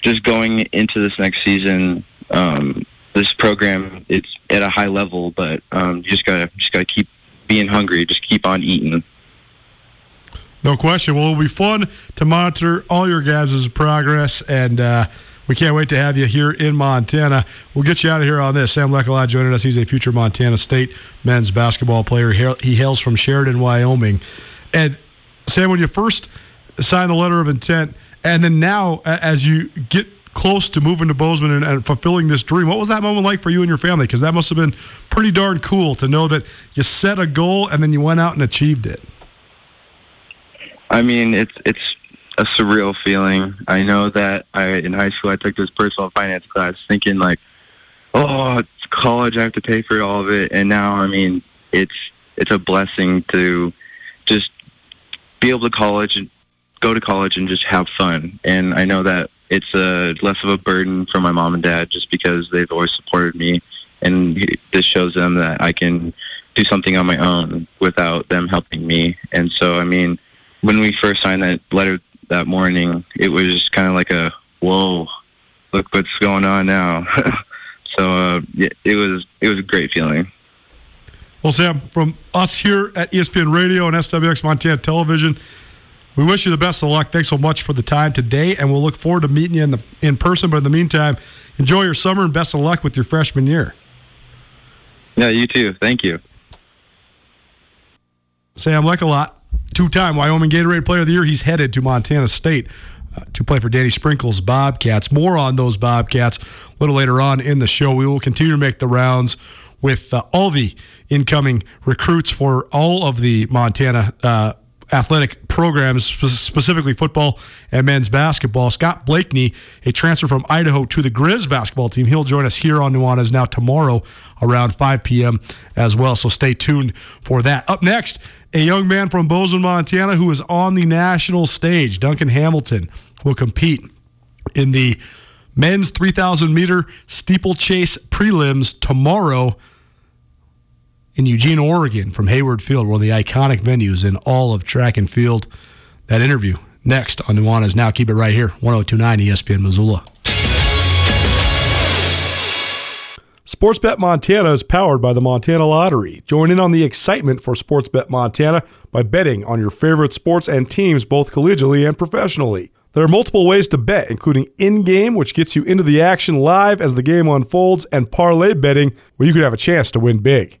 S5: just going into this next season, um, this program it's at a high level, but um, you just gotta just gotta keep being hungry, just keep on eating.
S1: No question. Well, it'll be fun to monitor all your guys' progress, and uh, we can't wait to have you here in Montana. We'll get you out of here on this. Sam Lecholat joining us. He's a future Montana State men's basketball player. He hails from Sheridan, Wyoming. And Sam, when you first signed the letter of intent, and then now as you get close to moving to Bozeman and, and, fulfilling this dream. What was that moment like for you and your family? Because that must have been pretty darn cool to know that you set a goal and then you went out and achieved it.
S5: I mean, it's it's a surreal feeling. I know that I in high school I took this personal finance class thinking like, oh, it's college, I have to pay for all of it, and now I mean, it's it's a blessing to just be able to college and go to college and just have fun. And I know that it's a less of a burden for my mom and dad just because they've always supported me, and this shows them that I can do something on my own without them helping me. And so, I mean when we first signed that letter that morning, it was kind of like a whoa, look what's going on now. *laughs* so uh, it, it was it was a great feeling.
S1: Well, Sam, from us here at ESPN Radio and SWX Montana Television, we wish you the best of luck. Thanks so much for the time today, and we'll look forward to meeting you in the in person. But in the meantime, enjoy your summer and best of luck with your freshman year.
S5: Yeah, you too. Thank you.
S1: Sam Lecholat two-time Wyoming Gatorade Player of the Year. He's headed to Montana State uh, to play for Danny Sprinkle's Bobcats. More on those Bobcats a little later on in the show. We will continue to make the rounds with uh, all the incoming recruits for all of the Montana uh, athletic programs, specifically football and men's basketball. Scott Blakney, a transfer from Idaho to the Grizz basketball team, he'll join us here on Nuanez now tomorrow around 5 p.m. as well. So stay tuned for that. Up next, a young man from Bozeman, Montana, who is on the national stage. Duncan Hamilton will compete in the men's 3,000 meter steeplechase prelims tomorrow in Eugene, Oregon, from Hayward Field, one of the iconic venues in all of track and field. That interview next on Nuanez Now. Keep it right here, 1029 ESPN Missoula. Sportsbet Montana is powered by the Montana Lottery. Join in on the excitement for Sportsbet Montana by betting on your favorite sports and teams both collegially and professionally. There are multiple ways to bet, including in game, which gets you into the action live as the game unfolds, and parlay betting, where you could have a chance to win big.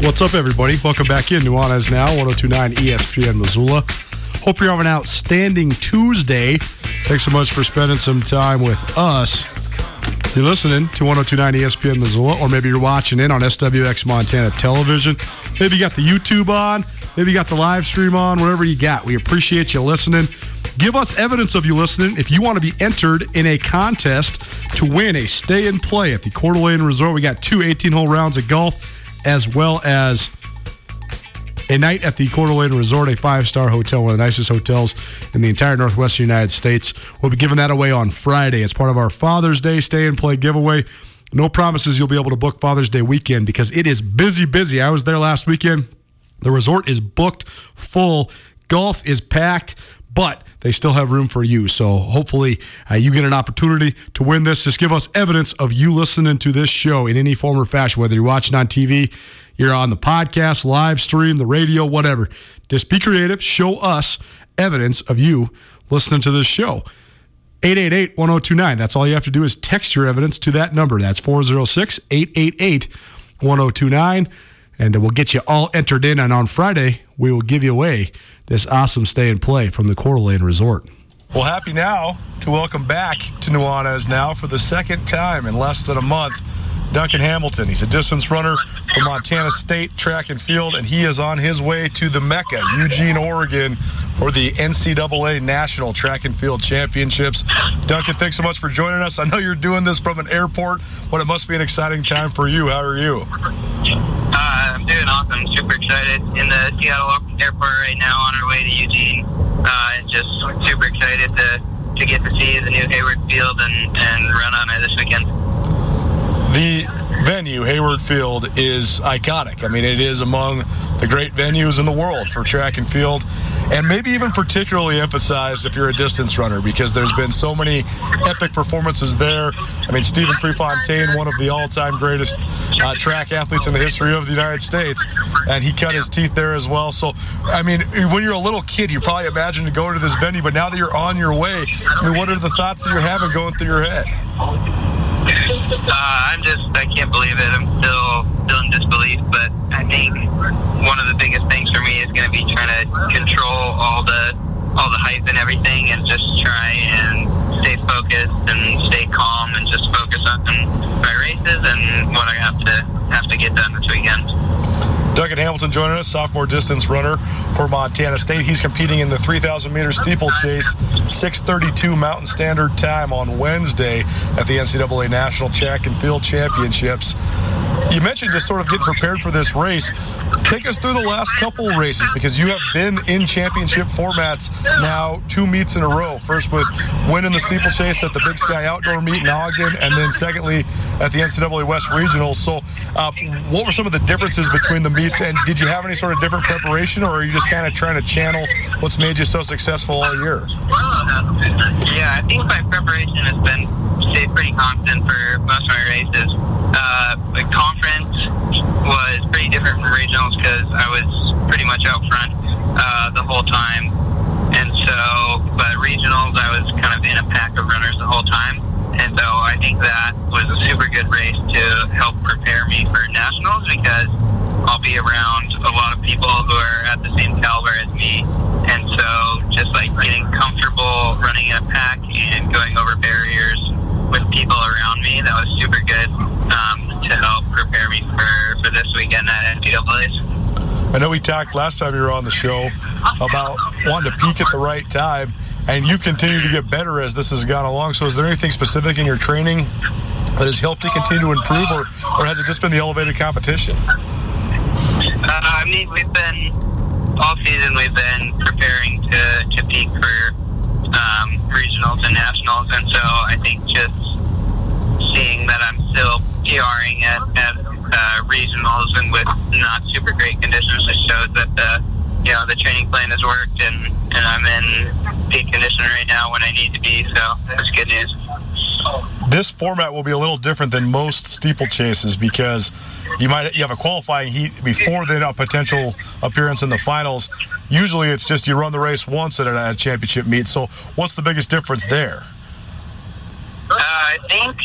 S1: What's up, everybody? Welcome back in. Nuanez Now, 1029 ESPN Missoula. Hope you're having an outstanding Tuesday. Thanks so much for spending some time with us. You're listening to 1029 ESPN Missoula, or maybe you're watching in on SWX Montana Television. Maybe you got the YouTube on, maybe you got the live stream on, whatever you got. We appreciate you listening. Give us evidence of you listening if you want to be entered in a contest to win a stay and play at the Coeur d'Alene Resort. We got two 18 hole rounds of golf as well as a night at the Coeur d'Alene Resort, a five star hotel, one of the nicest hotels in the entire Northwestern United States. We'll be giving that away on Friday. It's part of our Father's Day stay and play giveaway. No promises you'll be able to book Father's Day weekend because it is busy, busy. I was there last weekend. The resort is booked full. Golf is packed, but they still have room for you. So hopefully uh, you get an opportunity to win this. Just give us evidence of you listening to this show in any form or fashion, whether you're watching on TV, you're on the podcast, live stream, the radio, whatever. Just be creative. Show us evidence of you listening to this show. 888 1029. That's all you have to do is text your evidence to that number. That's 406 888 1029. And we'll get you all entered in. And on Friday, we will give you away this awesome stay and play from the Coeur d'Alene Resort. Well, happy now to welcome back to Nuanez now for the second time in less than a month. Duncan Hamilton. He's a distance runner for Montana State Track and Field, and he is on his way to the Mecca, Eugene, Oregon, for the NCAA National Track and Field Championships. Duncan, thanks so much for joining us. I know you're doing this from an airport, but it must be an exciting time for you. How are you?
S6: Uh, I'm doing awesome. Super excited in the Seattle airport right now on our way to Eugene. Uh, just super excited to, to get to see the new Hayward Field and, and run on it this weekend.
S1: The venue, Hayward Field, is iconic. I mean, it is among the great venues in the world for track and field, and maybe even particularly emphasized if you're a distance runner because there's been so many epic performances there. I mean, Stephen Prefontaine, one of the all-time greatest uh, track athletes in the history of the United States, and he cut his teeth there as well. So, I mean, when you're a little kid, you probably imagine to go to this venue, but now that you're on your way, I mean, what are the thoughts that you're having going through your head?
S6: Uh, I'm just, I can't believe it. I'm still, still in disbelief, but I think one of the biggest things for me is going to be trying to control all the, all the hype and everything and just try and stay focused and stay calm and just focus on my races and what I have to, have to get done this weekend.
S1: Duncan Hamilton joining us, sophomore distance runner for Montana State. He's competing in the 3,000 meter steeplechase, 6:32 Mountain Standard Time on Wednesday at the NCAA National Track and Field Championships. You mentioned just sort of getting prepared for this race. Take us through the last couple races because you have been in championship formats now two meets in a row. First with winning the steeplechase at the Big Sky Outdoor Meet in Ogden, and then secondly at the NCAA West Regionals. So, uh, what were some of the differences between the meets, and did you have any sort of different preparation, or are you just kind of trying to channel what's made you so successful all year?
S6: Yeah, I think my preparation has been stayed pretty constant for most of my races. Uh, the conference was pretty different from regionals because I was pretty much out front uh, the whole time, so but regionals I was kind of in a pack of runners the whole time, and so I think that was a super good race to help prepare me for nationals because I'll be around a lot of people who are at the same caliber as me, and so just like getting comfortable running in a pack and going over barriers with people around me, that was super good um, to help prepare me for, for this weekend at NCAA's.
S1: I know we talked last time you were on the show about wanting to peak at the right time, and you continue to get better as this has gone along. So, is there anything specific in your training that has helped you continue to improve, or, or has it just been the elevated competition?
S6: Uh, I mean, we've been all season. We've been preparing to, to peak for um, regionals and nationals, and so I think just seeing that I'm still PRing at, at uh, regionals and with not super great conditions just shows that the you know the training plan has worked, and and I'm in peak condition right now when I need to be. So that's good news.
S1: This format will be a little different than most steeplechases because you might you have a qualifying heat before then a potential appearance in the finals. Usually, it's just you run the race once at a championship meet. So, what's the biggest difference there?
S6: Uh, I think,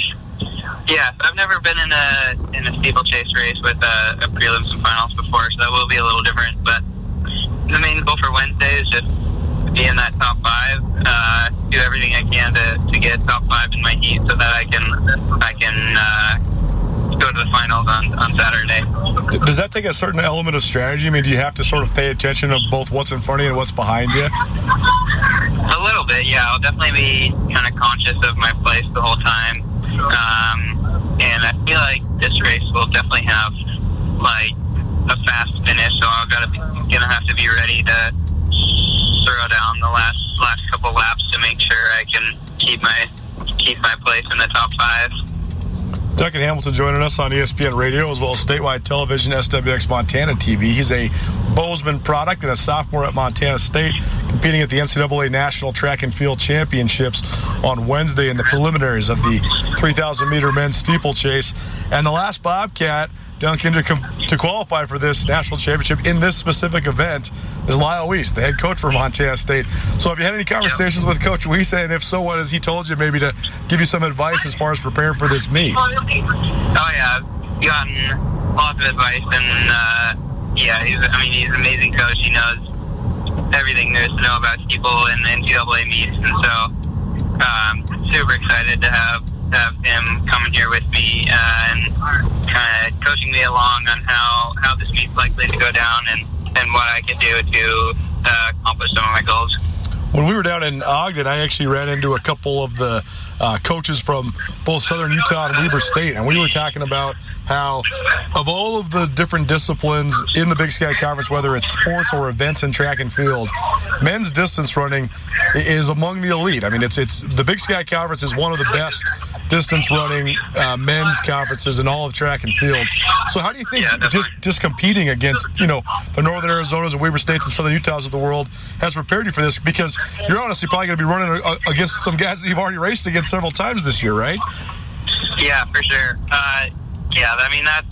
S6: yeah, I've never been in a in a steeplechase race with a, a prelims and finals before, so that will be a little different. But the main goal for Wednesday is just be in that top five, uh, do everything I can to, to get top five in my heat, so that I can I can uh, go to the finals on, on Saturday.
S1: Does that take a certain element of strategy? I mean, do you have to sort of pay attention to both what's in front of you and what's behind you?
S6: A little bit, yeah. I'll definitely be kind of conscious of my place the whole time. Um, and I feel like this race will definitely have like a fast finish, so I'm to be, gonna have to be ready to throw down the last last couple laps to make sure I can keep my keep my place in the top five.
S1: Duncan Hamilton joining us on ESPN Radio as well as statewide television, SWX Montana TV. He's a Bozeman product and a sophomore at Montana State, competing at the NCAA National Track and Field Championships on Wednesday in the preliminaries of the 3,000 meter men's steeplechase. And the last Bobcat Duncan, to com- to qualify for this national championship in this specific event is Lyle Weese, the head coach for Montana State. So, have you had any conversations with Coach Weese, and if so, what has he told you maybe to give you some advice as far as preparing for this meet?
S6: Oh yeah, I've gotten lots of advice, and uh, yeah, he's. I mean, he's an amazing coach. He knows everything there is to know about people in the NCAA meets, and so um, super excited to have have him coming here with me uh, and kind of coaching me along on how how this meet's likely to go down and and what I can do to uh, accomplish some of my goals.
S1: When we were down in Ogden, I actually ran into a couple of the uh, coaches from both Southern Utah and Weber State, and we were talking about how, of all of the different disciplines in the Big Sky Conference, whether it's sports or events in track and field, men's distance running is among the elite. I mean, it's it's the Big Sky Conference is one of the best distance running uh, men's conferences in all of track and field. So, how do you think just just competing against you know the Northern Arizonas and Weber States and Southern Utahs of the world has prepared you for this? Because you're honestly probably going to be running against some guys that you've already raced against several times this year, right?
S6: Yeah, for sure. Uh, yeah, I mean that's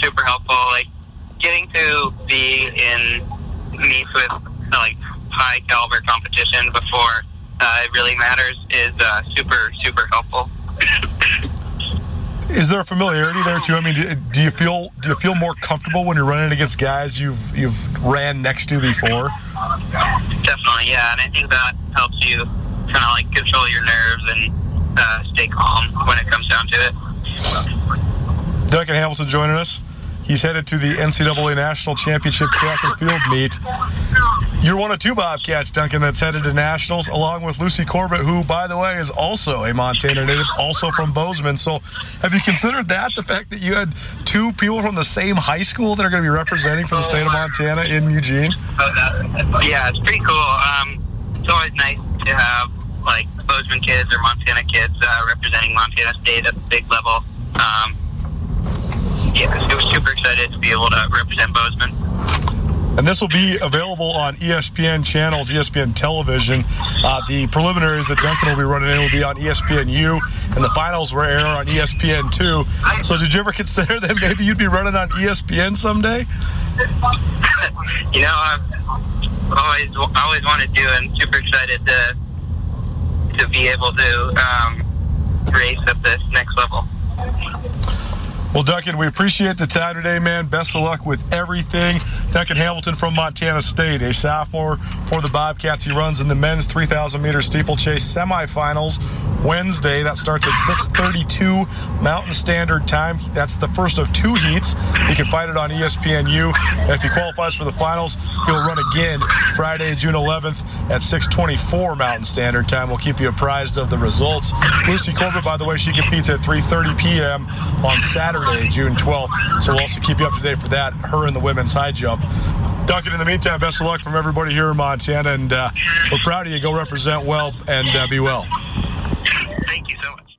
S6: super helpful. Like getting to be in meets with like high caliber competition before uh, it really matters is uh, super super helpful.
S1: Is there a familiarity there too? I mean, do, do, you feel do you feel more comfortable when you're running against guys you've you've ran next to before?
S6: Definitely, yeah, and I think that helps you kind of like control your nerves and uh, stay calm when it comes down to it.
S1: Duncan Hamilton joining us. He's headed to the NCAA National Championship track and field meet. You're one of two Bobcats, Duncan, that's headed to nationals, along with Lucy Corbett, who, by the way, is also a Montana native, also from Bozeman. So, have you considered that the fact that you had two people from the same high school that are going to be representing for the state of Montana in Eugene?
S6: Yeah, it's pretty cool. Um, it's always nice to have like Bozeman kids or Montana kids uh, representing Montana State at the big level. Um, yeah, I was super excited to be able to represent Bozeman.
S1: And this will be available on ESPN channels, ESPN television. Uh, the preliminaries that Duncan will be running in will be on ESPNU, and the finals will air on ESPN2. So, did you ever consider that maybe you'd be running on ESPN someday? *laughs*
S6: you know, I've always always wanted to, and super excited to to be able to um, race at this next level.
S1: Well, Duncan, we appreciate the time today, man. Best of luck with everything. Duncan Hamilton from Montana State, a sophomore for the Bobcats. He runs in the men's 3,000 meter steeplechase semifinals Wednesday. That starts at 6:32 Mountain Standard Time. That's the first of two heats. He can fight it on ESPNU. And if he qualifies for the finals, he'll run again Friday, June 11th at 6:24 Mountain Standard Time. We'll keep you apprised of the results. Lucy Corbett, by the way, she competes at 3:30 p.m. on Saturday. Saturday, June 12th. So we'll also keep you up to date for that. Her and the women's high jump. Duncan, in the meantime, best of luck from everybody here in Montana, and uh, we're proud of you. Go represent well and uh, be well.
S6: Thank you so much.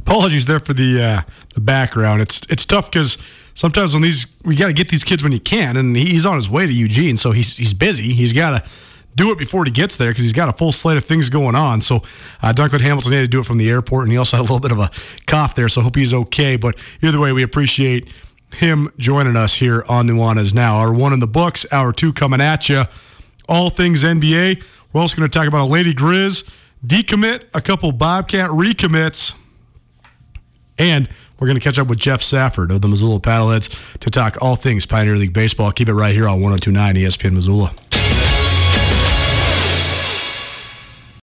S1: Apologies there for the uh, the background. It's it's tough because sometimes when these we got to get these kids when you can, and he's on his way to Eugene, so he's he's busy. He's got to do it before he gets there because he's got a full slate of things going on. So uh, Duncan Hamilton had to do it from the airport, and he also had a little bit of a cough there, so I hope he's okay. But either way, we appreciate him joining us here on Nuanez Now. Our one in the books, our two coming at you. All things NBA. We're also going to talk about a Lady Grizz decommit, a couple Bobcat recommits, and we're going to catch up with Jeff Safford of the Missoula Paddleheads to talk all things Pioneer League Baseball. Keep it right here on 1029 ESPN Missoula.